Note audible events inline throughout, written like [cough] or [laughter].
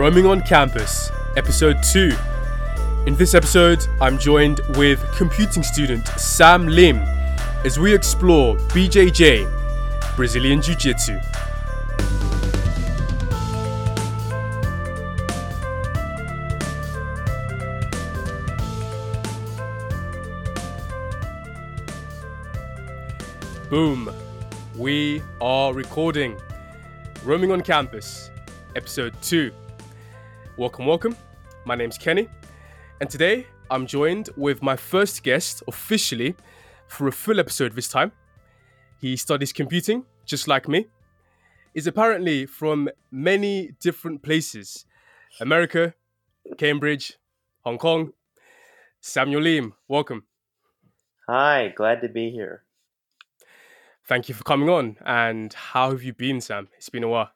Roaming on Campus, Episode 2. In this episode, I'm joined with computing student Sam Lim as we explore BJJ, Brazilian Jiu Jitsu. Boom. We are recording. Roaming on Campus, Episode 2. Welcome, welcome. My name's Kenny, and today I'm joined with my first guest officially for a full episode this time. He studies computing, just like me, is apparently from many different places America, Cambridge, Hong Kong. Samuel Lim, welcome. Hi, glad to be here. Thank you for coming on. And how have you been, Sam? It's been a while.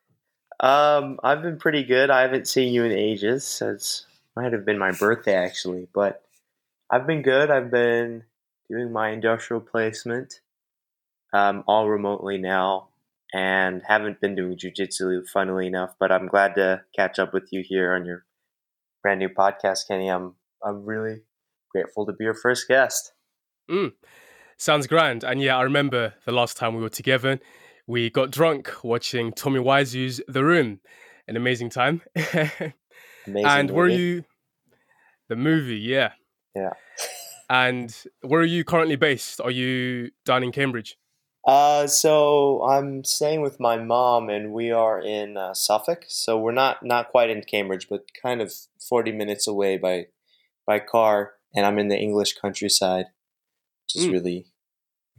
Um, I've been pretty good. I haven't seen you in ages. since might have been my birthday actually, but I've been good. I've been doing my industrial placement, um, all remotely now, and haven't been doing jujitsu, funnily enough. But I'm glad to catch up with you here on your brand new podcast, Kenny. I'm I'm really grateful to be your first guest. Mm. Sounds grand. And yeah, I remember the last time we were together, we got drunk watching Tommy Wiseau's The Room. An amazing time. [laughs] Amazing. and movie. you? The movie, yeah. Yeah. [laughs] And where are you currently based? Are you down in Cambridge? Uh, so I'm staying with my mom, and we are in uh, Suffolk. So we're not not quite in Cambridge, but kind of 40 minutes away by by car. And I'm in the English countryside, which is Mm. really,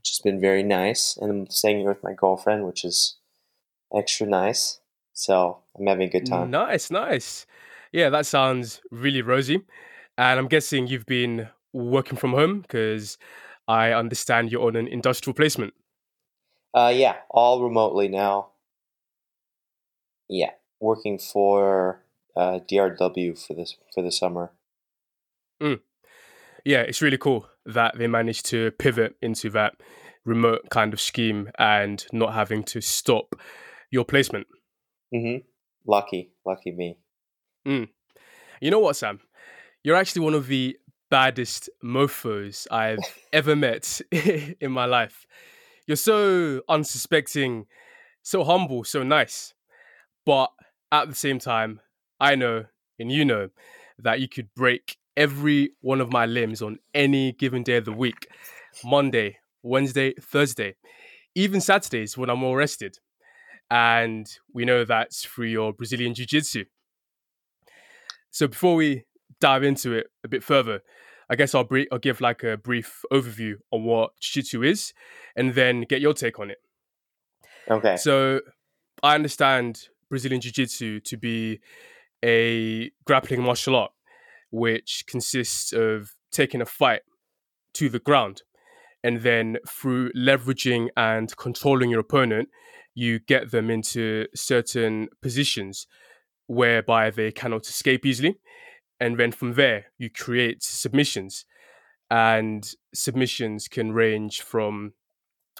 which has been very nice. And I'm staying here with my girlfriend, which is extra nice. So I'm having a good time. Nice, nice. Yeah, that sounds really rosy. And I'm guessing you've been working from home because I understand you're on an industrial placement. Uh, yeah, all remotely now. Yeah, working for uh, DRW for this for the summer. Yeah, it's really cool that they managed to pivot into that remote kind of scheme and not having to stop your placement. Mm-hmm. Lucky, lucky me. You know what, Sam? You're actually one of the baddest mofos I've [laughs] ever met [laughs] in my life. You're so unsuspecting, so humble, so nice. But at the same time, I know, and you know, that you could break every one of my limbs on any given day of the week Monday, Wednesday, Thursday, even Saturdays when I'm all rested. And we know that's through your Brazilian Jiu Jitsu. So before we dive into it a bit further, I guess I'll, br- I'll give like a brief overview on what Jiu Jitsu is and then get your take on it. Okay. So I understand Brazilian Jiu Jitsu to be a grappling martial art, which consists of taking a fight to the ground. And then through leveraging and controlling your opponent, you get them into certain positions whereby they cannot escape easily. And then from there, you create submissions. And submissions can range from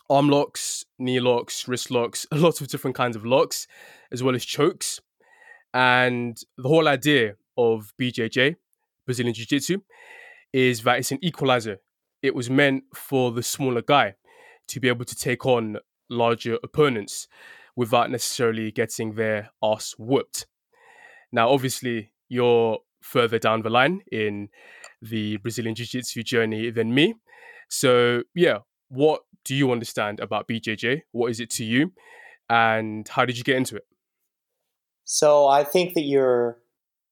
arm locks, knee locks, wrist locks, [laughs] a lot of different kinds of locks, as well as chokes. And the whole idea of BJJ, Brazilian Jiu Jitsu, is that it's an equalizer. It was meant for the smaller guy to be able to take on larger opponents without necessarily getting their ass whooped. Now, obviously, you're further down the line in the Brazilian Jiu Jitsu journey than me. So, yeah, what do you understand about BJJ? What is it to you? And how did you get into it? So I think that your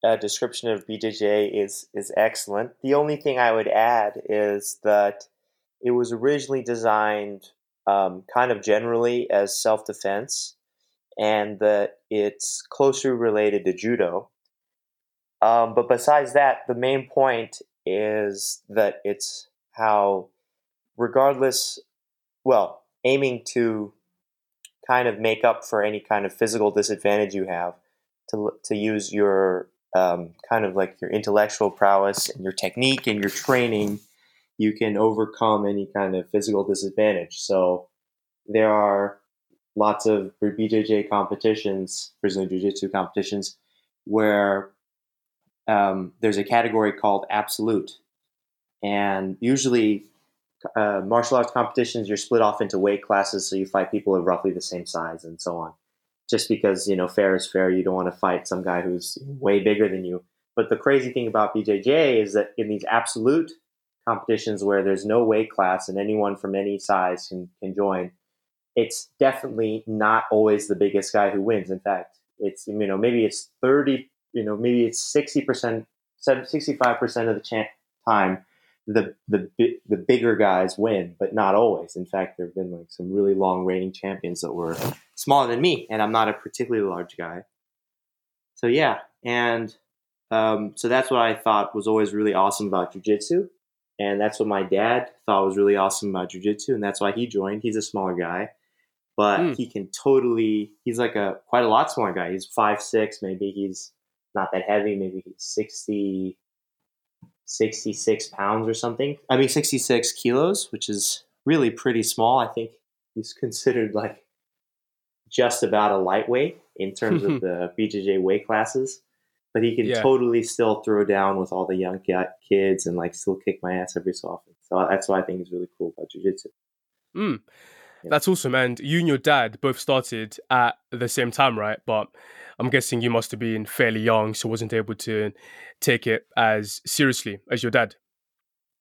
uh, description of BJJ is is excellent. The only thing I would add is that it was originally designed um, kind of generally as self defense, and that it's closely related to judo. Um, but besides that, the main point is that it's how, regardless, well, aiming to kind of make up for any kind of physical disadvantage you have, to to use your um, kind of like your intellectual prowess and your technique and your training, you can overcome any kind of physical disadvantage. So there are lots of BJJ competitions, Brazilian Jiu Jitsu competitions, where um, there's a category called absolute, and usually uh, martial arts competitions you're split off into weight classes, so you fight people of roughly the same size and so on. Just because you know fair is fair, you don't want to fight some guy who's way bigger than you. But the crazy thing about BJJ is that in these absolute competitions where there's no weight class and anyone from any size can, can join, it's definitely not always the biggest guy who wins. In fact, it's you know maybe it's 30 you know maybe it's 60% 65% of the time the the the bigger guys win but not always. In fact there have been like some really long reigning champions that were smaller than me and i'm not a particularly large guy. So yeah and um, so that's what i thought was always really awesome about jiu-jitsu and that's what my dad thought was really awesome about jiu-jitsu and that's why he joined. He's a smaller guy but mm. he can totally he's like a quite a lot smaller guy. He's five six maybe he's not that heavy maybe he's 60 66 pounds or something i mean 66 kilos which is really pretty small i think he's [laughs] considered like just about a lightweight in terms of [laughs] the bjj weight classes but he can yeah. totally still throw down with all the young kids and like still kick my ass every so often so that's what i think is really cool about jiu-jitsu mm. That's awesome. And you and your dad both started at the same time, right? But I'm guessing you must have been fairly young, so wasn't able to take it as seriously as your dad.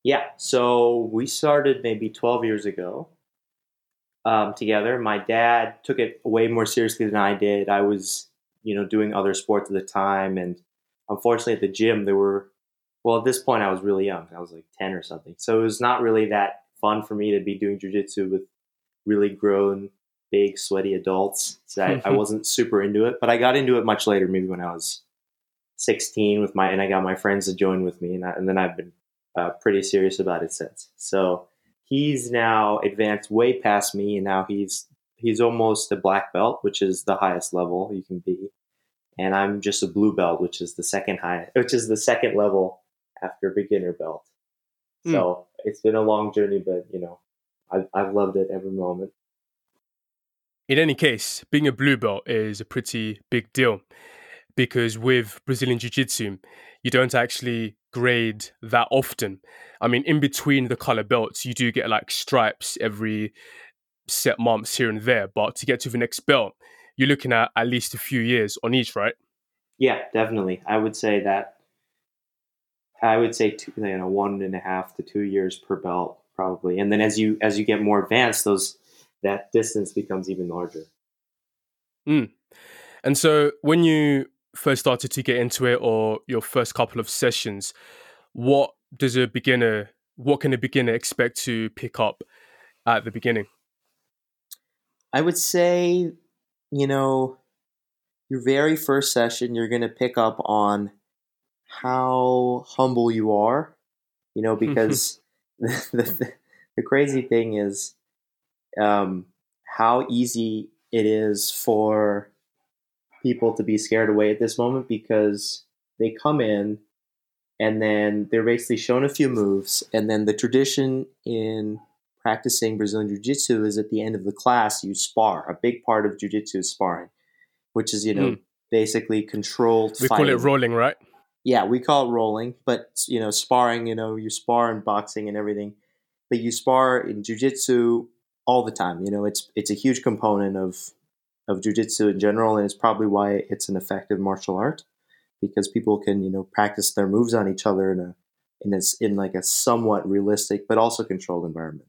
Yeah. So we started maybe 12 years ago um, together. My dad took it way more seriously than I did. I was, you know, doing other sports at the time. And unfortunately, at the gym, there were, well, at this point, I was really young. I was like 10 or something. So it was not really that fun for me to be doing jujitsu with really grown, big, sweaty adults. So I, I [laughs] wasn't super into it, but I got into it much later, maybe when I was 16 with my, and I got my friends to join with me. And, I, and then I've been uh, pretty serious about it since. So he's now advanced way past me. And now he's, he's almost a black belt, which is the highest level you can be. And I'm just a blue belt, which is the second high, which is the second level after beginner belt. Mm. So it's been a long journey, but you know, I've, I've loved it every moment. In any case, being a blue belt is a pretty big deal because with Brazilian Jiu Jitsu, you don't actually grade that often. I mean, in between the color belts, you do get like stripes every set months here and there, but to get to the next belt, you're looking at at least a few years on each, right? Yeah, definitely. I would say that. I would say two, you know, one and a half to two years per belt probably. And then as you as you get more advanced, those that distance becomes even larger. Mm. And so when you first started to get into it or your first couple of sessions, what does a beginner what can a beginner expect to pick up at the beginning? I would say, you know, your very first session, you're going to pick up on how humble you are, you know, [laughs] because [laughs] the, the, crazy thing is um, how easy it is for people to be scared away at this moment because they come in and then they're basically shown a few moves and then the tradition in practicing Brazilian Jiu-Jitsu is at the end of the class you spar. A big part of Jiu-Jitsu is sparring, which is, you know, mm. basically controlled We fighting. call it rolling, right? yeah, we call it rolling, but you know, sparring, you know, you spar in boxing and everything, but you spar in jujitsu all the time. You know, it's it's a huge component of of jujitsu in general, and it's probably why it's an effective martial art because people can you know practice their moves on each other in a in a, in like a somewhat realistic but also controlled environment.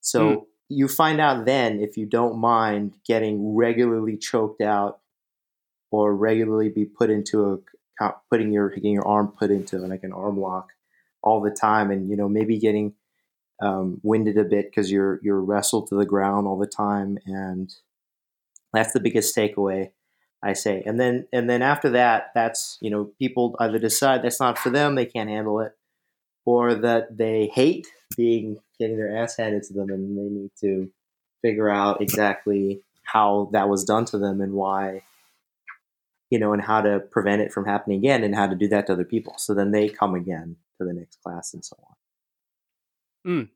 So mm. you find out then if you don't mind getting regularly choked out or regularly be put into a putting your getting your arm put into like an arm lock all the time, and you know maybe getting um, winded a bit because you're you're wrestled to the ground all the time, and that's the biggest takeaway I say. And then and then after that, that's you know people either decide that's not for them, they can't handle it, or that they hate being getting their ass handed to them, and they need to figure out exactly how that was done to them and why you know, and how to prevent it from happening again and how to do that to other people. So then they come again to the next class and so on. Mm.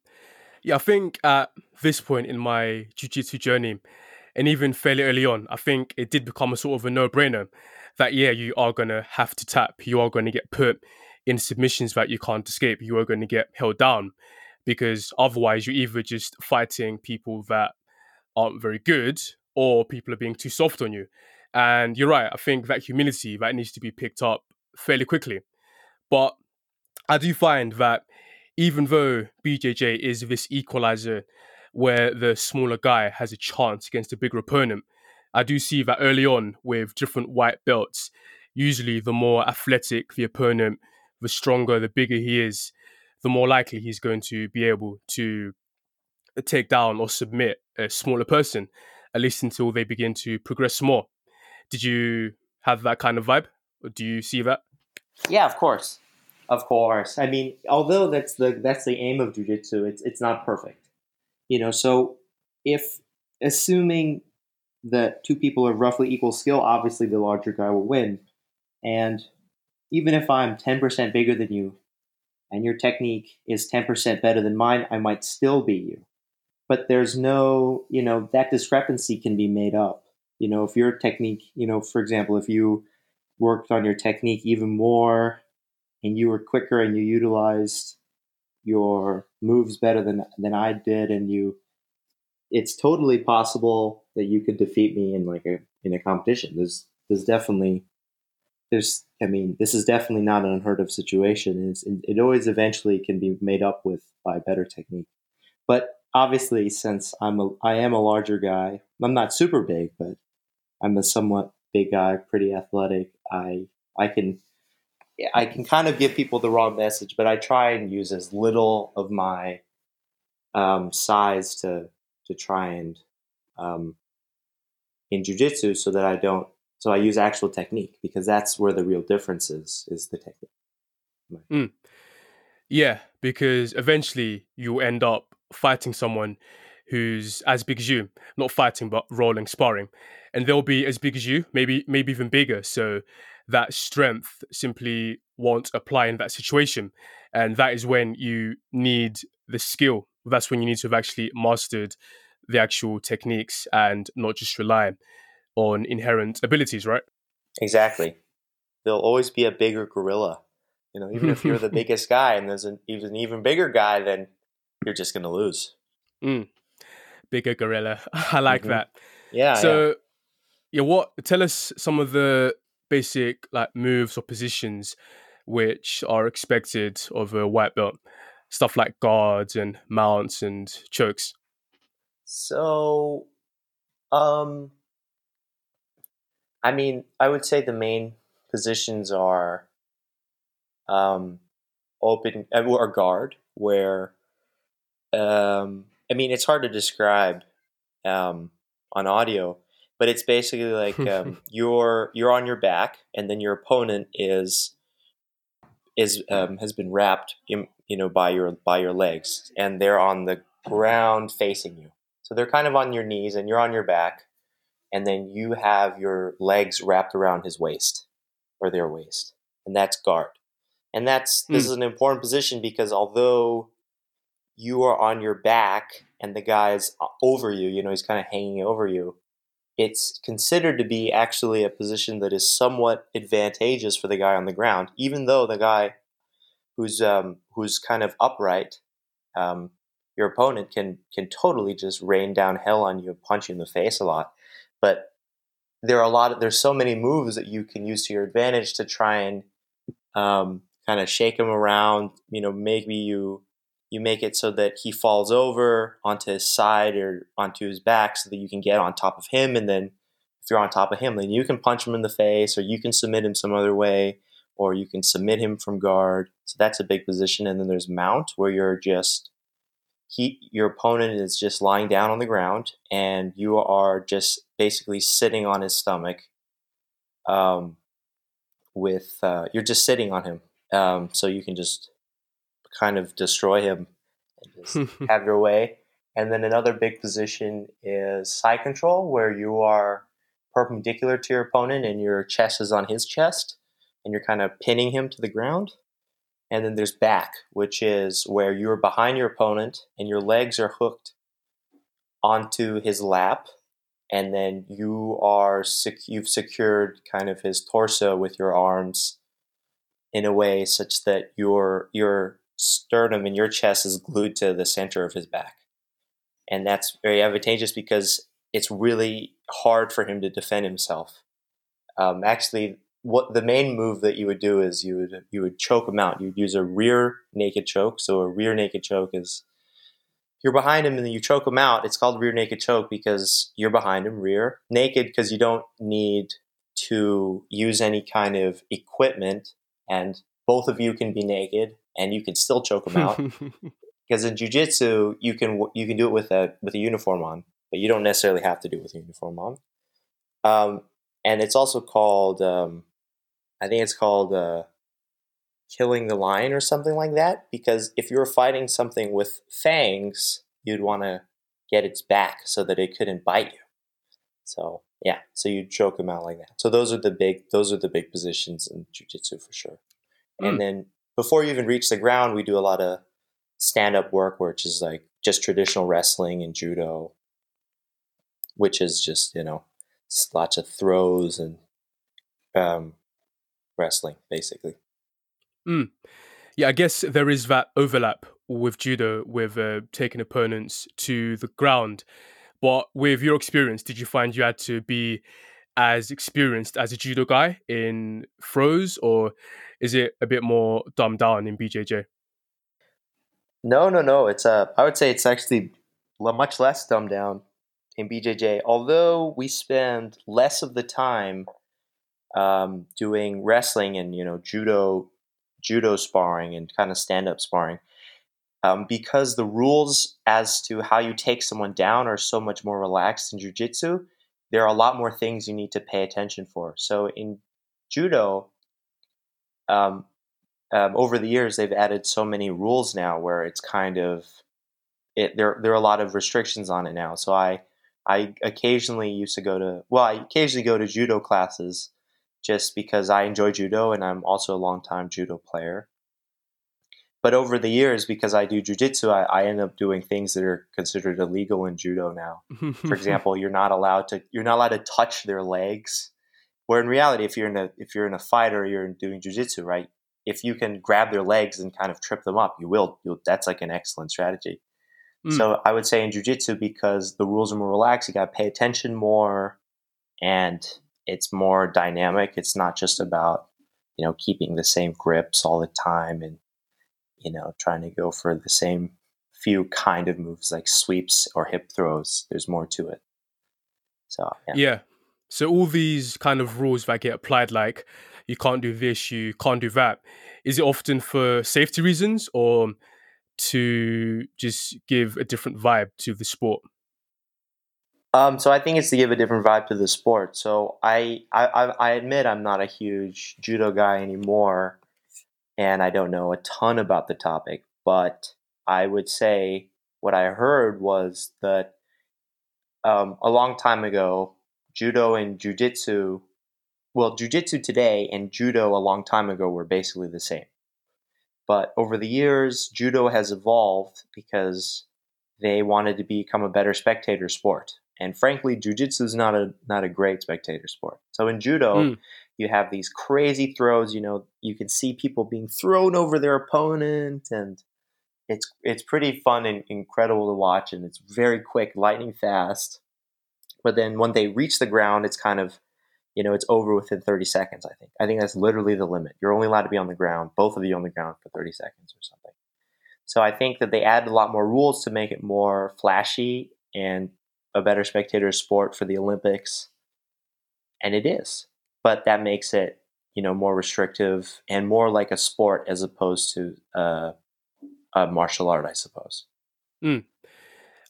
Yeah, I think at this point in my jiu-jitsu journey, and even fairly early on, I think it did become a sort of a no-brainer that yeah, you are gonna have to tap, you are going to get put in submissions that you can't escape, you are going to get held down, because otherwise you're either just fighting people that aren't very good or people are being too soft on you. And you're right, I think that humility that needs to be picked up fairly quickly. But I do find that even though BJJ is this equalizer where the smaller guy has a chance against a bigger opponent. I do see that early on with different white belts, usually the more athletic the opponent, the stronger, the bigger he is, the more likely he's going to be able to take down or submit a smaller person, at least until they begin to progress more. Did you have that kind of vibe? Or do you see that? Yeah, of course. Of course. I mean, although that's the that's the aim of jujitsu, it's it's not perfect. You know, so if assuming that two people have roughly equal skill, obviously the larger guy will win. And even if I'm 10% bigger than you and your technique is 10% better than mine, I might still beat you. But there's no, you know, that discrepancy can be made up. You know, if your technique, you know, for example, if you worked on your technique even more and you were quicker and you utilized your moves better than than I did, and you, it's totally possible that you could defeat me in like a in a competition. There's there's definitely there's I mean this is definitely not an unheard of situation. It's, it always eventually can be made up with by better technique, but obviously since I'm a I am a larger guy, I'm not super big, but I'm a somewhat big guy, pretty athletic. I I can I can kind of give people the wrong message, but I try and use as little of my um, size to to try and um, in jujitsu so that I don't. So I use actual technique because that's where the real difference is is the technique. Mm. Yeah, because eventually you'll end up fighting someone who's as big as you, not fighting but rolling, sparring, and they'll be as big as you, maybe maybe even bigger. So that strength simply won't apply in that situation. And that is when you need the skill. That's when you need to have actually mastered the actual techniques and not just rely on inherent abilities, right? Exactly. There'll always be a bigger gorilla. You know, even if you're the [laughs] biggest guy and there's an even even bigger guy, then you're just going to lose. Mm. Bigger gorilla. [laughs] I like mm-hmm. that. Yeah. So, yeah. yeah, what? Tell us some of the basic like moves or positions which are expected of a white belt. Stuff like guards and mounts and chokes. So um i mean i would say the main positions are um open uh, or guard where um i mean it's hard to describe um on audio but it's basically like [laughs] um, you're you're on your back, and then your opponent is is um, has been wrapped, in, you know, by your by your legs, and they're on the ground facing you. So they're kind of on your knees, and you're on your back, and then you have your legs wrapped around his waist or their waist, and that's guard. And that's this mm. is an important position because although you are on your back and the guy's over you, you know, he's kind of hanging over you it's considered to be actually a position that is somewhat advantageous for the guy on the ground, even though the guy who's um, who's kind of upright, um, your opponent can can totally just rain down hell on you, punch you in the face a lot. But there are a lot of there's so many moves that you can use to your advantage to try and um, kind of shake him around. You know, maybe you you make it so that he falls over onto his side or onto his back so that you can get on top of him. And then if you're on top of him then you can punch him in the face or you can submit him some other way or you can submit him from guard. So that's a big position. And then there's mount where you're just he your opponent is just lying down on the ground and you are just basically sitting on his stomach um, with uh, you're just sitting on him. Um, so you can just kind of destroy him and just [laughs] have your way. And then another big position is side control, where you are perpendicular to your opponent and your chest is on his chest and you're kind of pinning him to the ground. And then there's back, which is where you're behind your opponent and your legs are hooked onto his lap and then you are sec- you've secured kind of his torso with your arms in a way such that your your sternum and your chest is glued to the center of his back. And that's very advantageous because it's really hard for him to defend himself. Um, actually, what the main move that you would do is you would you would choke him out. You'd use a rear naked choke. So a rear naked choke is you're behind him and then you choke him out. It's called rear naked choke because you're behind him, rear naked because you don't need to use any kind of equipment, and both of you can be naked and you can still choke them out. [laughs] because in jujitsu, you can you can do it with a with a uniform on, but you don't necessarily have to do it with a uniform on. Um, and it's also called, um, I think it's called uh, killing the lion or something like that. Because if you were fighting something with fangs, you'd want to get its back so that it couldn't bite you. So yeah, so you choke them out like that. So those are the big those are the big positions in jujitsu for sure. Mm. And then before you even reach the ground, we do a lot of stand up work, which is like just traditional wrestling and judo, which is just you know lots of throws and um, wrestling basically. Mm. Yeah, I guess there is that overlap with judo with uh, taking opponents to the ground. But with your experience, did you find you had to be as experienced as a judo guy in throws, or is it a bit more dumbed down in BJJ? No, no, no. It's uh, I would say it's actually much less dumbed down in BJJ. Although we spend less of the time um, doing wrestling and you know judo, judo sparring and kind of stand up sparring, um, because the rules as to how you take someone down are so much more relaxed in jujitsu there are a lot more things you need to pay attention for. So in judo, um, um, over the years, they've added so many rules now where it's kind of it, there. There are a lot of restrictions on it now. So I I occasionally used to go to well, I occasionally go to judo classes just because I enjoy judo and I'm also a long time judo player. But over the years, because I do jujitsu, I, I end up doing things that are considered illegal in judo now. For [laughs] example, you're not allowed to you're not allowed to touch their legs. Where in reality, if you're in a if you're in a fight or you're doing jujitsu, right? If you can grab their legs and kind of trip them up, you will. You'll, that's like an excellent strategy. Mm. So I would say in jujitsu, because the rules are more relaxed, you got to pay attention more, and it's more dynamic. It's not just about you know keeping the same grips all the time and you know, trying to go for the same few kind of moves like sweeps or hip throws. There's more to it. So yeah. yeah. So all these kind of rules that get applied, like you can't do this, you can't do that, is it often for safety reasons or to just give a different vibe to the sport? Um, so I think it's to give a different vibe to the sport. So I, I, I admit I'm not a huge judo guy anymore and I don't know a ton about the topic, but I would say what I heard was that um, a long time ago, judo and jujitsu, well, jujitsu today and judo a long time ago were basically the same. But over the years, judo has evolved because they wanted to become a better spectator sport. And frankly, jujitsu is not a not a great spectator sport. So in judo, mm. You have these crazy throws. You know, you can see people being thrown over their opponent, and it's it's pretty fun and incredible to watch. And it's very quick, lightning fast. But then when they reach the ground, it's kind of you know, it's over within 30 seconds, I think. I think that's literally the limit. You're only allowed to be on the ground, both of you on the ground for 30 seconds or something. So I think that they added a lot more rules to make it more flashy and a better spectator sport for the Olympics. And it is but that makes it you know more restrictive and more like a sport as opposed to uh, a martial art, I suppose. Mm.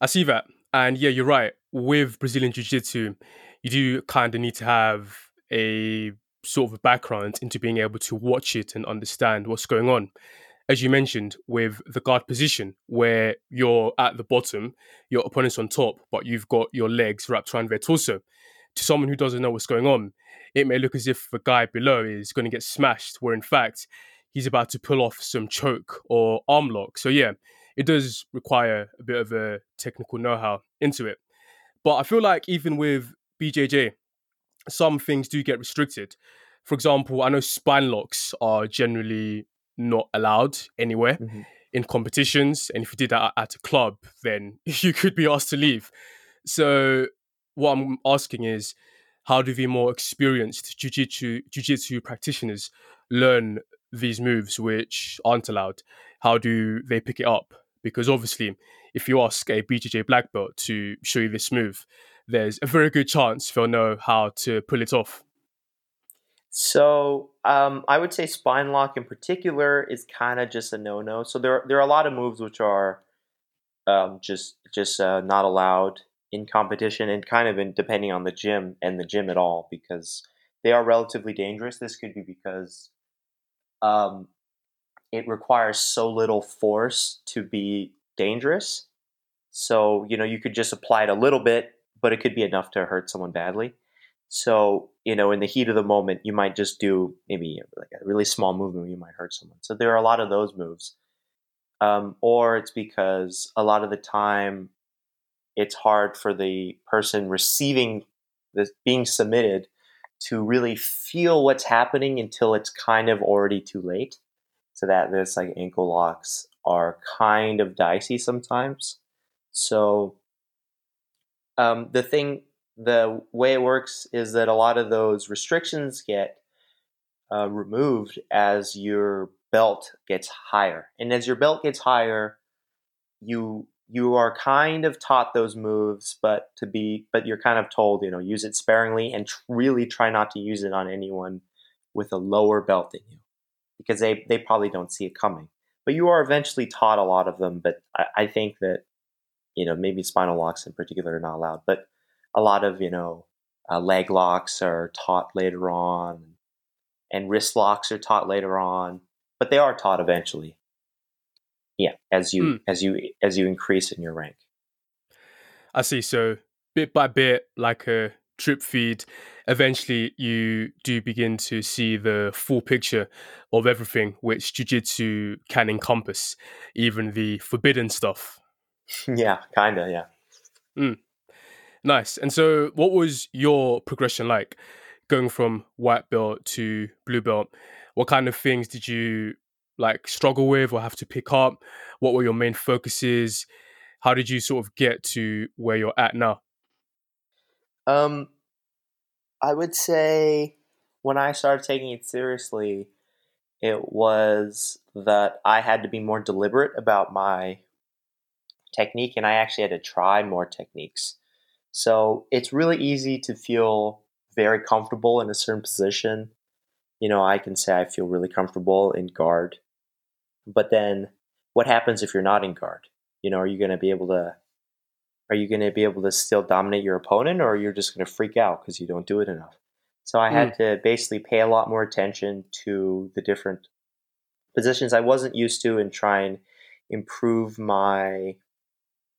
I see that, and yeah, you're right. With Brazilian Jiu Jitsu, you do kind of need to have a sort of a background into being able to watch it and understand what's going on. As you mentioned, with the guard position, where you're at the bottom, your opponent's on top, but you've got your legs wrapped around their torso. To someone who doesn't know what's going on, it may look as if the guy below is going to get smashed, where in fact he's about to pull off some choke or arm lock. So yeah, it does require a bit of a technical know-how into it. But I feel like even with BJJ, some things do get restricted. For example, I know spine locks are generally not allowed anywhere mm-hmm. in competitions, and if you did that at a club, then [laughs] you could be asked to leave. So, what I'm asking is, how do the more experienced jiu-jitsu, jiu-jitsu practitioners learn these moves which aren't allowed? How do they pick it up? Because obviously, if you ask a BJJ black belt to show you this move, there's a very good chance they'll know how to pull it off. So um, I would say spine lock in particular is kind of just a no-no. So there there are a lot of moves which are um, just just uh, not allowed in competition and kind of in depending on the gym and the gym at all because they are relatively dangerous. This could be because um, it requires so little force to be dangerous. So you know you could just apply it a little bit, but it could be enough to hurt someone badly. So, you know, in the heat of the moment, you might just do maybe like a really small movement, you might hurt someone. So there are a lot of those moves. Um, or it's because a lot of the time it's hard for the person receiving this being submitted to really feel what's happening until it's kind of already too late. So that this like ankle locks are kind of dicey sometimes. So um, the thing the way it works is that a lot of those restrictions get uh, removed as your belt gets higher, and as your belt gets higher, you you are kind of taught those moves, but to be but you're kind of told you know use it sparingly and tr- really try not to use it on anyone with a lower belt than you because they they probably don't see it coming. But you are eventually taught a lot of them. But I, I think that you know maybe spinal locks in particular are not allowed, but a lot of you know uh, leg locks are taught later on, and wrist locks are taught later on, but they are taught eventually. Yeah, as you mm. as you as you increase in your rank. I see. So bit by bit, like a drip feed, eventually you do begin to see the full picture of everything which jiu-jitsu can encompass, even the forbidden stuff. [laughs] yeah, kinda, yeah. Mm. Nice. And so, what was your progression like going from white belt to blue belt? What kind of things did you like struggle with or have to pick up? What were your main focuses? How did you sort of get to where you're at now? Um, I would say when I started taking it seriously, it was that I had to be more deliberate about my technique and I actually had to try more techniques. So it's really easy to feel very comfortable in a certain position. You know, I can say I feel really comfortable in guard. But then what happens if you're not in guard? You know, are you going to be able to are you going to be able to still dominate your opponent or you're just going to freak out because you don't do it enough? So I had mm. to basically pay a lot more attention to the different positions I wasn't used to and try and improve my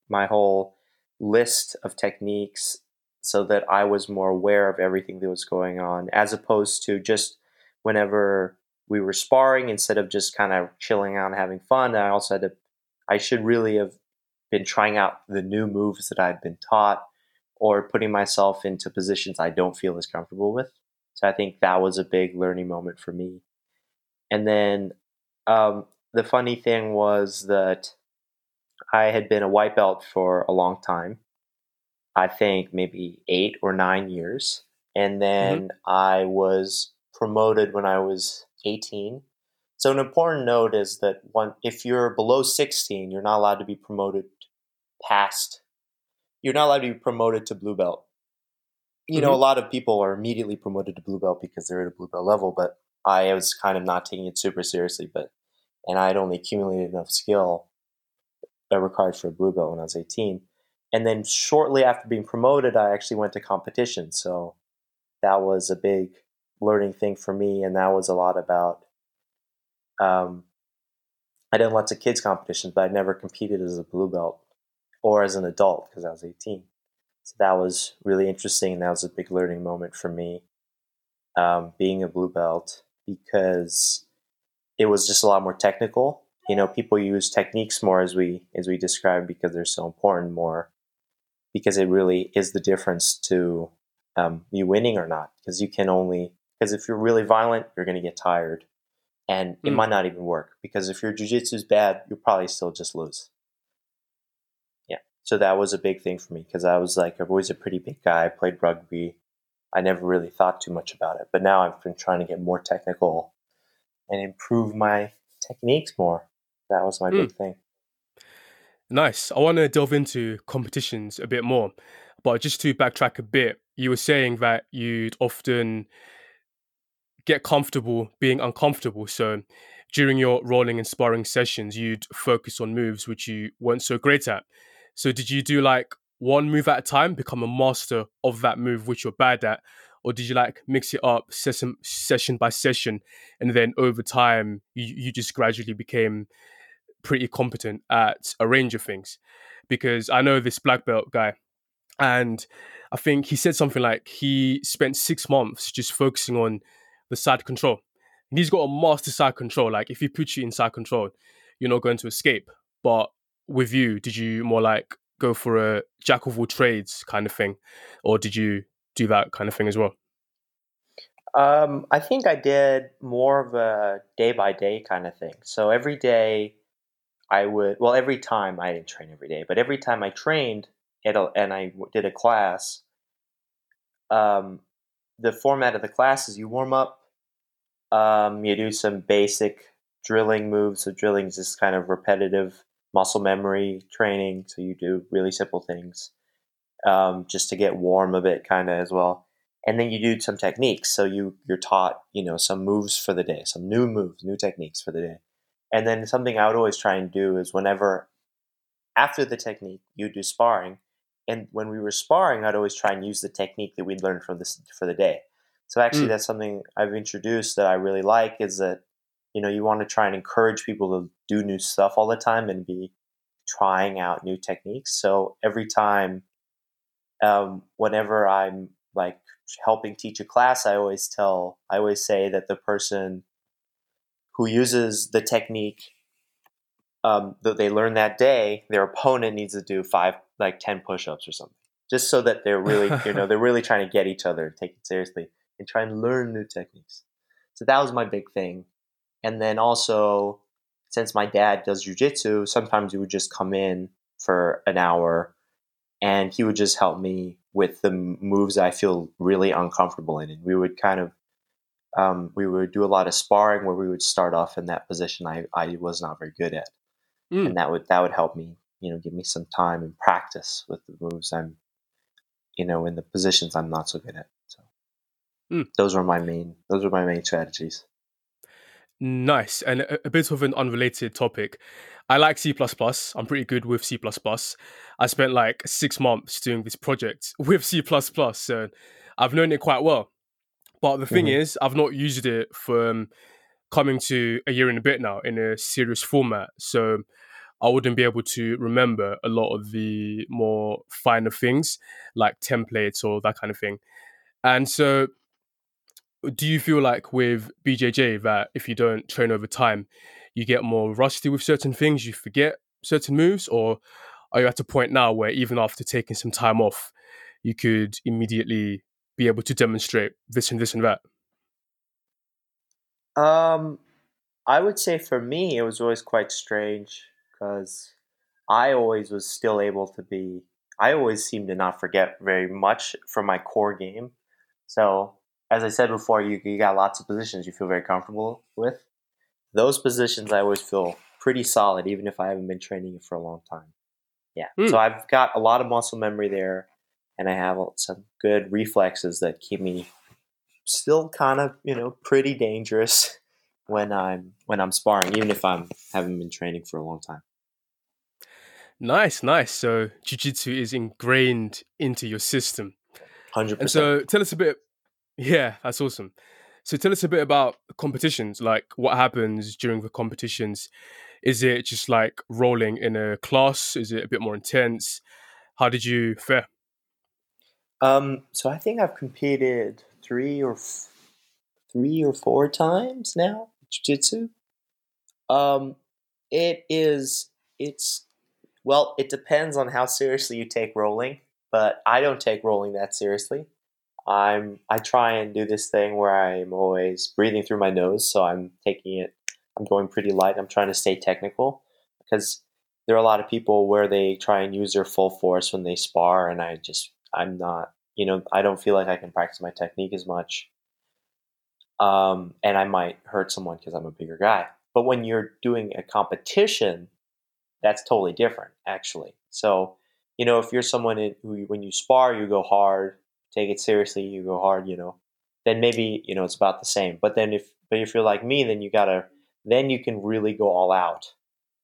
my whole list of techniques so that I was more aware of everything that was going on, as opposed to just whenever we were sparring, instead of just kind of chilling out and having fun, I also had to, I should really have been trying out the new moves that I've been taught or putting myself into positions I don't feel as comfortable with. So I think that was a big learning moment for me. And then um, the funny thing was that I had been a white belt for a long time. I think maybe eight or nine years. And then mm-hmm. I was promoted when I was 18. So an important note is that one, if you're below 16, you're not allowed to be promoted past. You're not allowed to be promoted to blue belt. You mm-hmm. know, a lot of people are immediately promoted to blue belt because they're at a blue belt level, but I was kind of not taking it super seriously. But and I had only accumulated enough skill that required for a blue belt when I was 18. And then shortly after being promoted, I actually went to competition. So that was a big learning thing for me. And that was a lot about, um, I did lots of kids competitions, but I never competed as a blue belt or as an adult because I was 18. So that was really interesting. That was a big learning moment for me, um, being a blue belt, because it was just a lot more technical you know people use techniques more as we as we described because they're so important more because it really is the difference to um, you winning or not. Because you can only because if you're really violent, you're going to get tired, and it Mm. might not even work. Because if your jujitsu is bad, you'll probably still just lose. So that was a big thing for me because I was like I've always a pretty big guy. I played rugby. I never really thought too much about it, but now I've been trying to get more technical and improve my techniques more. That was my hmm. big thing. Nice. I want to delve into competitions a bit more, but just to backtrack a bit, you were saying that you'd often get comfortable being uncomfortable. So during your rolling and sparring sessions, you'd focus on moves which you weren't so great at. So did you do like one move at a time, become a master of that move which you're bad at? Or did you like mix it up session, session by session and then over time you, you just gradually became pretty competent at a range of things? Because I know this black belt guy and I think he said something like he spent six months just focusing on the side control. And he's got a master side control. Like if he puts you in side control, you're not going to escape. But with you, did you more like go for a jack of all trades kind of thing, or did you do that kind of thing as well? Um, I think I did more of a day by day kind of thing. So every day I would, well, every time I didn't train every day, but every time I trained at a, and I did a class, um, the format of the class is you warm up, um, you do some basic drilling moves. So drilling is just kind of repetitive muscle memory training. So you do really simple things um, just to get warm a bit, kind of as well and then you do some techniques so you you're taught you know some moves for the day some new moves new techniques for the day and then something i would always try and do is whenever after the technique you do sparring and when we were sparring i'd always try and use the technique that we'd learned from this for the day so actually Mm. that's something i've introduced that i really like is that you know you want to try and encourage people to do new stuff all the time and be trying out new techniques so every time um, whenever i'm like helping teach a class, I always tell, I always say that the person who uses the technique um, that they learned that day, their opponent needs to do five, like 10 push ups or something, just so that they're really, you know, they're really trying to get each other, take it seriously, and try and learn new techniques. So that was my big thing. And then also, since my dad does jujitsu, sometimes he would just come in for an hour and he would just help me with the moves I feel really uncomfortable in. And we would kind of, um, we would do a lot of sparring where we would start off in that position I, I was not very good at, Mm. and that would that would help me, you know, give me some time and practice with the moves I'm, you know, in the positions I'm not so good at. So Mm. those were my main those were my main strategies. Nice. And a, a bit of an unrelated topic. I like C. I'm pretty good with C. I spent like six months doing this project [laughs] with C. So I've known it quite well. But the thing Mhm. is, I've not used it for um, coming to a year and a bit now in a serious format. So I wouldn't be able to remember a lot of the more finer things like templates or that kind of thing. And so do you feel like with BJJ that if you don't train over time, you get more rusty with certain things, you forget certain moves, or are you at a point now where even after taking some time off, you could immediately be able to demonstrate this and this and that? Um, I would say for me, it was always quite strange because I always was still able to be. I always seemed to not forget very much from my core game. So, as I said before, you you got lots of positions you feel very comfortable with. Those positions I always feel pretty solid, even if I haven't been training it for a long time. Yeah, Hmm. so I've got a lot of muscle memory there, and I have some good reflexes that keep me still kind of you know pretty dangerous [laughs] when I'm when I'm sparring, even if I'm haven't been training for a long time. Nice, nice. So jiu-jitsu is ingrained into your system. Hundred And percent. so tell us a bit yeah, that's awesome. So tell us a bit about competitions, like what happens during the competitions. Is it just like rolling in a class? Is it a bit more intense? How did you fare? Um, so I think I've competed three or f- three or four times now jiu-jitsu. Um, it is it's well, it depends on how seriously you take rolling. but I don't take rolling that seriously. I'm I try and do this thing where I'm always breathing through my nose, so I'm taking it. I'm going pretty light. I'm trying to stay technical because there are a lot of people where they try and use their full force when they spar, and I just I'm not. You know, I don't feel like I can practice my technique as much. Um, and I might hurt someone because I'm a bigger guy. But when you're doing a competition, that's totally different, actually. So, you know, if you're someone who, when you spar, you go hard, take it seriously, you go hard, you know, then maybe you know it's about the same. But then if but if you're like me, then you gotta then you can really go all out.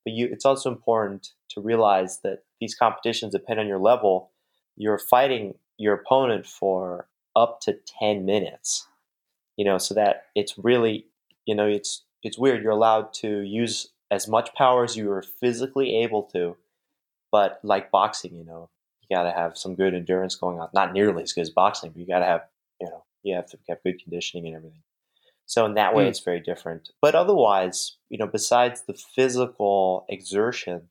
But you, it's also important to realize that these competitions depend on your level. You're fighting your opponent for up to ten minutes, you know, so that it's really, you know, it's it's weird. You're allowed to use as much power as you are physically able to, but like boxing, you know, you got to have some good endurance going on. Not nearly as good as boxing, but you got to have, you know, you have to have good conditioning and everything. So in that way, mm. it's very different. But otherwise, you know, besides the physical exertion,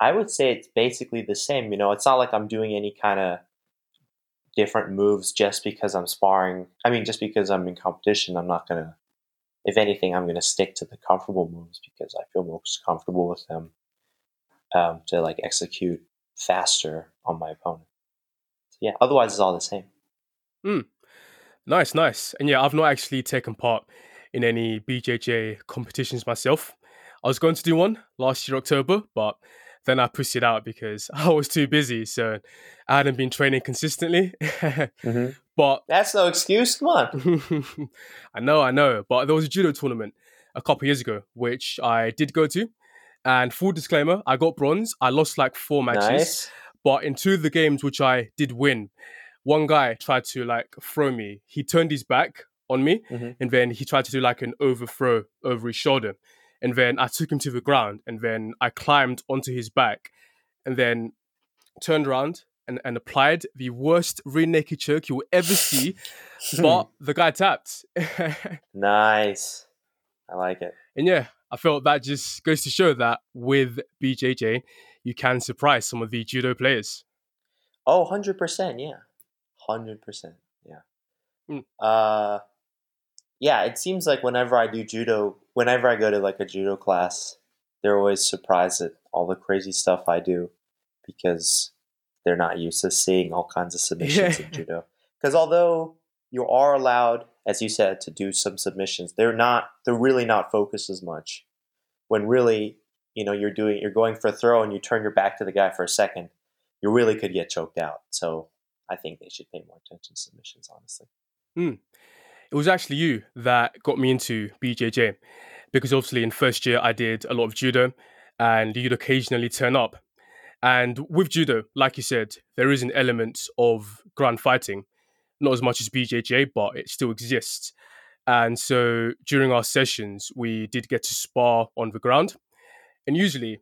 I would say it's basically the same. You know, it's not like I'm doing any kind of different moves just because I'm sparring. I mean, just because I'm in competition, I'm not gonna. If anything, I'm gonna stick to the comfortable moves because I feel most comfortable with them um, to like execute faster on my opponent. So yeah, otherwise it's all the same. Mm. Nice, nice. And yeah, I've not actually taken part in any BJJ competitions myself. I was going to do one last year October, but then I pushed it out because [laughs] I was too busy, so I hadn't been training consistently. mm-hmm. [laughs] But that's no excuse. Come on. [laughs] I know, I know. But there was a judo tournament a couple years ago, which I did go to, and full disclaimer, I got bronze. I lost like four matches. Nice. But in two of the games which I did win, one guy tried to like throw me. He turned his back on me mm-hmm. and then he tried to do like an overthrow over his shoulder. And then I took him to the ground and then I climbed onto his back and then turned around and, and applied the worst rear naked choke you will ever see. [laughs] but the guy tapped. [laughs] nice. I like it. And yeah, I felt that just goes to show that with BJJ, you can surprise some of the judo players. Oh, 100%. Yeah. 100%. Yeah. Mm. Uh, yeah, it seems like whenever I do judo, whenever I go to like a judo class, they're always surprised at all the crazy stuff I do because they're not used to seeing all kinds of submissions in judo. Because although you are allowed as you said, to do some submissions. They're not, they're really not focused as much. When really, you know, you're doing, you're going for a throw and you turn your back to the guy for a second, you really could get choked out. So I think they should pay more attention to submissions, honestly. Mm. It was actually you that got me into BJJ because obviously in first year I did a lot of judo and you'd occasionally turn up. And with judo, like you said, there is an element of ground fighting not as much as BJJ, but it still exists. And so during our sessions, we did get to spar on the ground. And usually,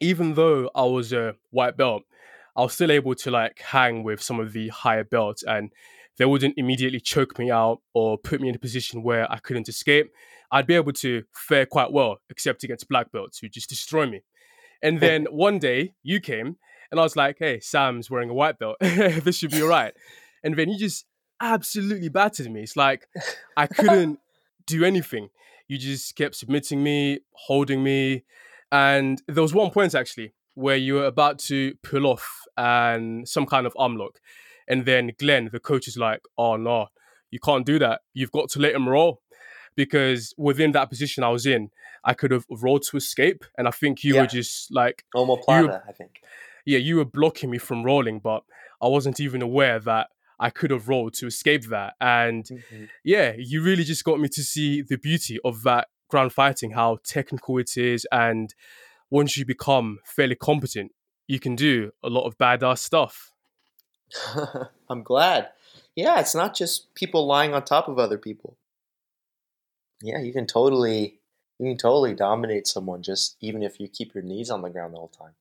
even though I was a white belt, I was still able to like hang with some of the higher belts and they wouldn't immediately choke me out or put me in a position where I couldn't escape. I'd be able to fare quite well, except against black belts who just destroy me. And [laughs] then one day you came and I was like, hey, Sam's wearing a white belt. [laughs] this should be all right and then you just absolutely battered me. It's like I [laughs] couldn't do anything. You just kept submitting me, holding me, and there was one point actually where you were about to pull off and some kind of arm lock, and then Glenn, the coach, is like, "Oh no, you can't do that. You've got to let him roll." Because within that position I was in, I could have rolled to escape, and I think you yeah. were just like omoplata. I think. Yeah, you were blocking me from rolling, but I wasn't even aware that I could have rolled to escape that. And mm-hmm. yeah, you really just got me to see the beauty of that ground fighting, how technical it is. And once you become fairly competent, you can do a lot of badass stuff. [laughs] I'm glad. Yeah, it's not just people lying on top of other people. Yeah, you can totally you can totally dominate someone just even if you keep your knees on the ground the whole time.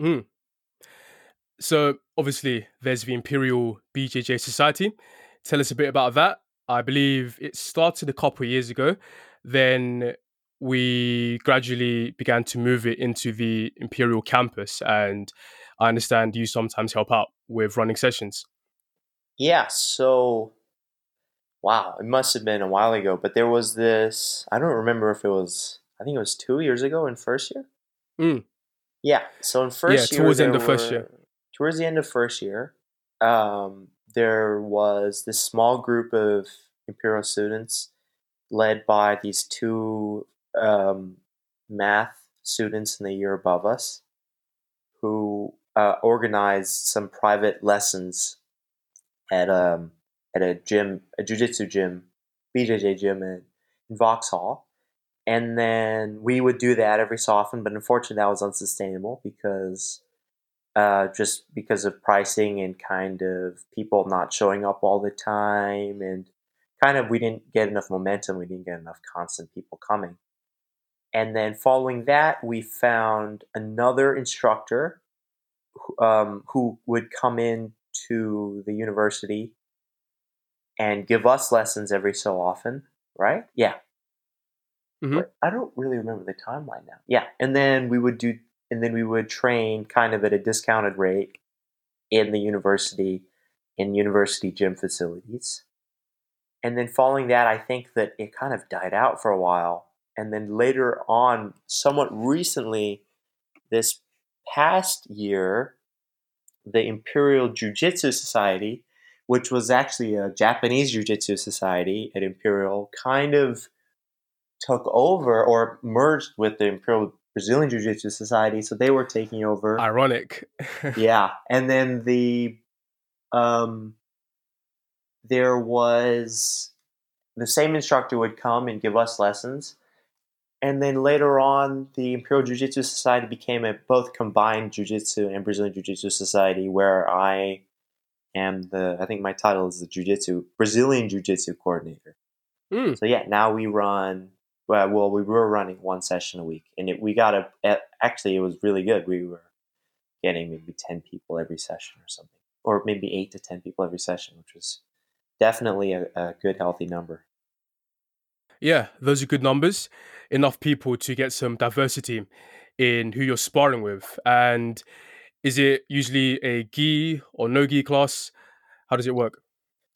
Mm. So, obviously, there's the Imperial BJJ Society. Tell us a bit about that. I believe it started a couple of years ago. Then we gradually began to move it into the Imperial campus. And I understand you sometimes help out with running sessions. Yeah, so wow, it must have been a while ago, but there was this. I don't remember if it was. I think it was two years ago in first year. Mm. Yeah, so in first yeah, year, towards the end of first year. Towards the end of first year, um, there was this small group of Imperial students led by these two um, math students in the year above us who uh, organized some private lessons at um at a gym, a jujitsu gym, BJJ gym in, in Vauxhall. And then we would do that every so often, but unfortunately that was unsustainable because uh, just because of pricing and kind of people not showing up all the time and kind of we didn't get enough momentum, we didn't get enough constant people coming. And then following that, we found another instructor who- um, who would come in to the university and give us lessons every so often, right? Yeah. Mhm. I don't really remember the timeline now. Yeah, and then we would do, and then we would train kind of at a discounted rate in the university, in university gym facilities. And then following that, I think that it kind of died out for a while. And then later on, somewhat recently, this past year, the Imperial Jiu Jitsu Society, which was actually a Japanese Jiu Jitsu society at Imperial, kind of took over or merged with the Imperial Brazilian Jiu Jitsu Society. So they were taking over Ironic. [laughs] yeah and then the um there was the same instructor would come and give us lessons. And then later on the imperial jiu-jitsu society became a both combined jiu-jitsu and brazilian jiu-jitsu society where i am the i think my title is the jiu-jitsu brazilian jiu-jitsu coordinator. Mm. so yeah now we run well, we were running one session a week and it, we got a actually it was really good. We were getting maybe 10 people every session or something or maybe 8 to 10 people every session which was definitely a, a good healthy number Yeah, those are good numbers. Enough people to get some diversity in who you're sparring with. And is it usually a gi or no gi class? How does it work?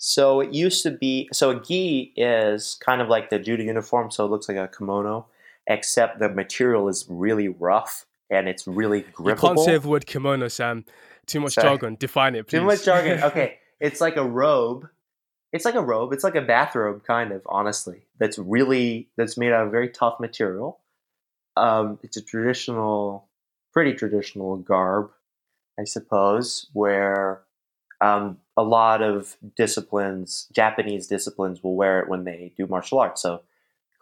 so it used to be so a gi is kind of like the judo uniform so it looks like a kimono except the material is really rough and it's really grippable You can't say the word kimono, Sam. Too much Sorry. jargon. Define it, please. Too much jargon. [laughs] Okay, it's like a robe. It's like a robe. It's like a bathrobe, kind of. Honestly, that's really that's made out of very tough material. Um, it's a traditional, pretty traditional garb, I suppose, where um, a lot of disciplines, Japanese disciplines, will wear it when they do martial arts. So,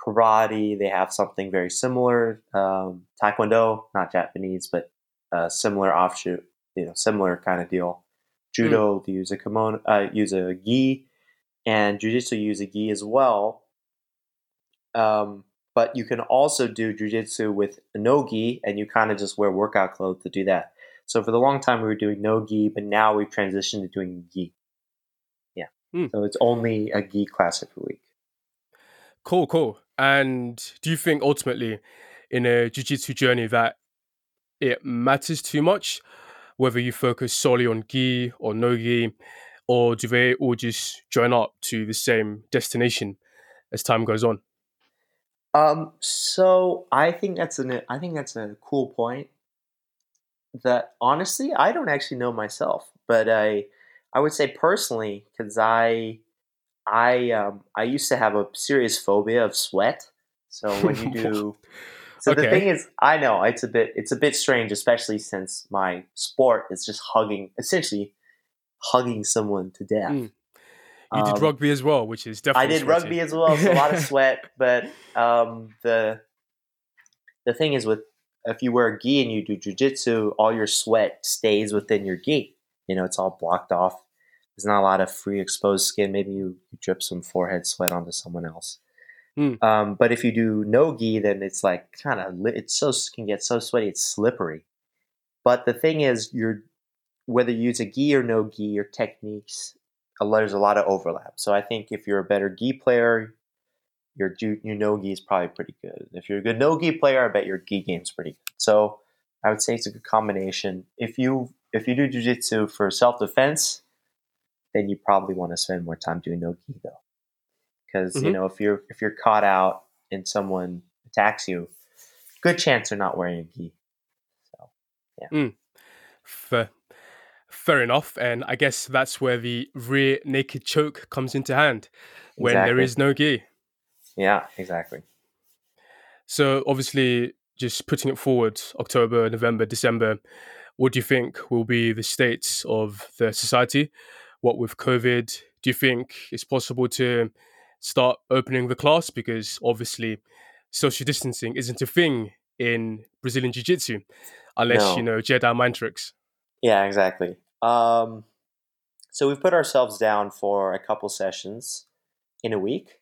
karate, they have something very similar. Um, taekwondo, not Japanese, but a similar offshoot, you know, similar kind of deal. Judo, they use a kimono, uh, use a gi, and jujitsu use a gi as well. Um, but you can also do jujitsu with no gi, and you kind of just wear workout clothes to do that. So for the long time we were doing no gi, but now we've transitioned to doing gi. Yeah. Hmm. So it's only a gi class every week. Cool, cool. And do you think ultimately in a jiu-jitsu journey that it matters too much whether you focus solely on gi or no gi, or do they all just join up to the same destination as time goes on? Um, so I think that's an I think that's a cool point. That honestly, I don't actually know myself, but I I would say personally because I I um I used to have a serious phobia of sweat. So when you [laughs] do, so the thing is, I know it's a bit it's a bit strange, especially since my sport is just hugging, essentially hugging someone to death. Mm. You did Um, rugby as well, which is definitely. I did rugby as well, so a lot of [laughs] sweat. But um, the the thing is, with if you wear a gi and you do jujitsu, all your sweat stays within your gi. You know, it's all blocked off. There's not a lot of free exposed skin. Maybe you, you drip some forehead sweat onto someone else. Hmm. Um, but if you do no gi, then it's like kind of it's so can get so sweaty, it's slippery. But the thing is, you're whether you use a gi or no gi, your techniques there's a lot of overlap. So I think if you're a better gi player, your your no gi is probably pretty good. If you're a good no gi player, I bet your gi game's pretty good. So I would say it's a good combination. If you if you do jujitsu for self defense, then you probably want to spend more time doing no gi though, because mm-hmm. you know if you're if you're caught out and someone attacks you, good chance they're not wearing a gi. So, yeah. Mm. Fair. Fair enough, and I guess that's where the rear naked choke comes into hand when exactly. there is no gi. Yeah, exactly. So obviously, just putting it forward, October, November, December, what do you think will be the state of the society? What with COVID? Do you think it's possible to start opening the class? Because obviously, social distancing isn't a thing in Brazilian Jiu Jitsu unless no. you know Jedi mind tricks. Yeah, exactly. Um, so we've put ourselves down for a couple sessions in a week.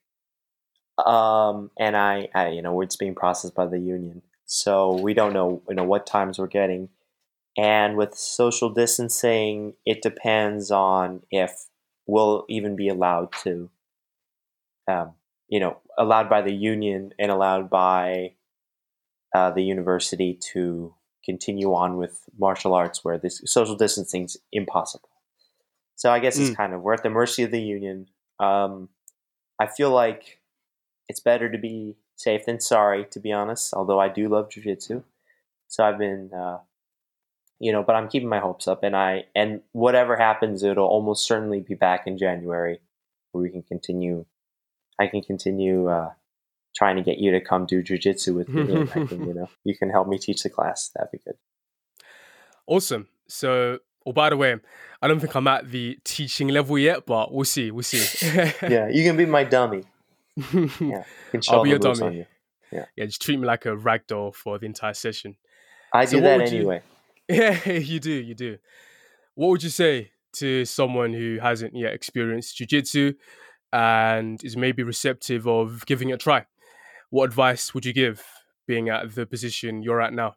Um, and I, I, you know, it's being processed by the union, so we don't know, you know, what times we're getting. And with social distancing, it depends on if we'll even be allowed to, um, you know, allowed by the union and allowed by uh, the university to continue on with martial arts where this social distancing is impossible. So I guess mm. it's kind of we're at the mercy of the union. Um, I feel like it's better to be safe than sorry, to be honest. Although I do love jujitsu, so I've been, uh, you know, but I'm keeping my hopes up, and I and whatever happens, it'll almost certainly be back in January, where we can continue. I can continue uh, trying to get you to come do jujitsu with me. and I can, [laughs] you know, you can help me teach the class. That'd be good. Awesome. So, oh, by the way, I don't think I'm at the teaching level yet, but we'll see. We'll see. [laughs] yeah, you can be my dummy. [laughs] Yeah, I'll be your dummy. Yeah. yeah, just treat me like a rag doll for the entire session. I so do that anyway. You, yeah, you do. You do. What would you say to someone who hasn't yet experienced jujitsu and is maybe receptive of giving it a try? What advice would you give being at the position you're at now?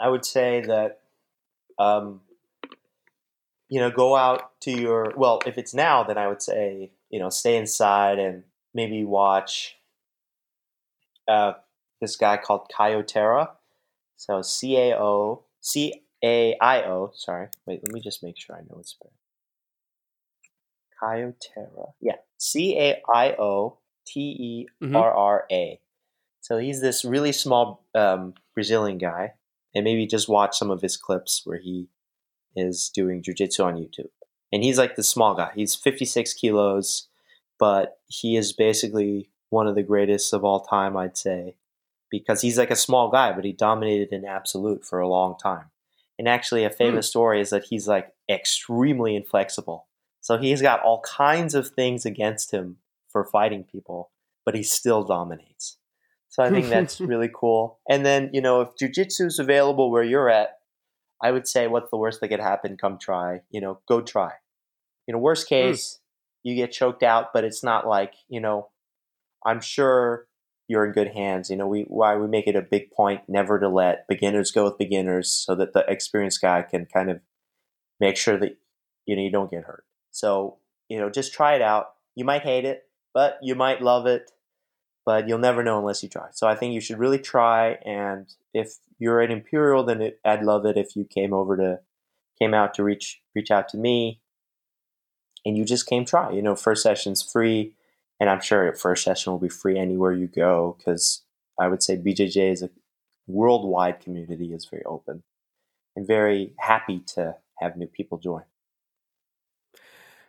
I would say that, um, you know, go out to your, well, if it's now, then I would say, you know, stay inside and maybe watch uh, this guy called Caio Terra. So C A O C A I O. Sorry, wait. Let me just make sure I know it's spelled. Terra. Yeah, C A I O T E R R A. So he's this really small um, Brazilian guy, and maybe just watch some of his clips where he is doing jujitsu on YouTube. And he's like the small guy. He's 56 kilos, but he is basically one of the greatest of all time, I'd say, because he's like a small guy, but he dominated in absolute for a long time. And actually, a hmm. famous mm. story is that he's like extremely inflexible. So he's got all kinds of things against him for fighting people, but he still dominates. So I think that's [laughs] really cool. And then, you know, if jujitsu is available where you're at, I would say what's the worst that could happen? Come try. You know, go try. You know, worst hmm. case, mm. you get choked out, but it's not like, you know, I'm sure you're in good hands. You know, we why we make it a big point never to let beginners go with beginners so that the experienced guy can kind of make sure that you know you don't get hurt. So, you know, just try it out. You might hate it but you might love it, but you'll never know unless you try. So I think you should really try. And if you're at Imperial, then it, I'd love it if you came over to came out to reach reach out to me, and you just came try. You know, first session's free, and I'm sure first session will be free anywhere you go because I would say BJJ is a worldwide community is very open and very happy to have new people join.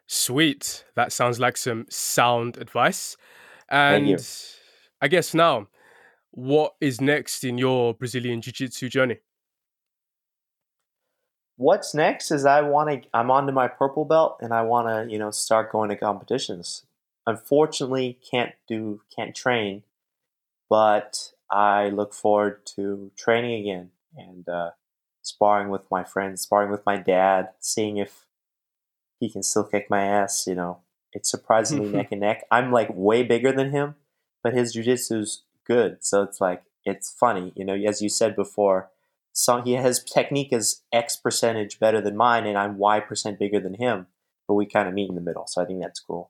Sweet. That sounds like some sound advice. And I guess now, what is next in your Brazilian Jiu Jitsu journey? What's next is I want to. I'm onto my purple belt, and I want to, you know, start going to competitions. Unfortunately, can't do, can't train, but I look forward to training again and uh, sparring with my friends, sparring with my dad, seeing if he can still kick my ass. You know, it's surprisingly neck and neck. I'm like way bigger than him, but his jujitsu's good. So it's like it's funny. You know, as you said before, so he his [laughs] technique is X percentage better than mine, and I'm Y percent bigger than him. But we kind of meet in the middle, so I think that's cool.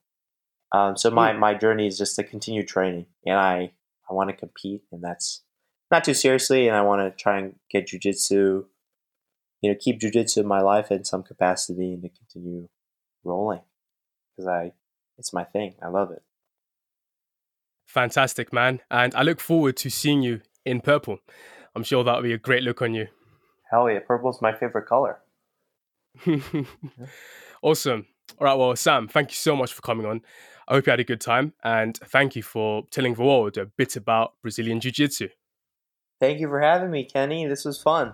Um, so my my journey is just to continue training, and I I want to compete, and that's not too seriously, and I want to try and get jujitsu you know keep jujitsu in my life in some capacity and to continue rolling because I it's my thing. I love it. Fantastic, man. And I look forward to seeing you in purple. I'm sure that'll be a great look on you. Hell yeah, purple's my favorite color. [laughs] awesome. All right, well, Sam, thank you so much for coming on. I hope you had a good time and thank you for telling the world a bit about Brazilian Jiu Jitsu. Thank you for having me, Kenny. This was fun.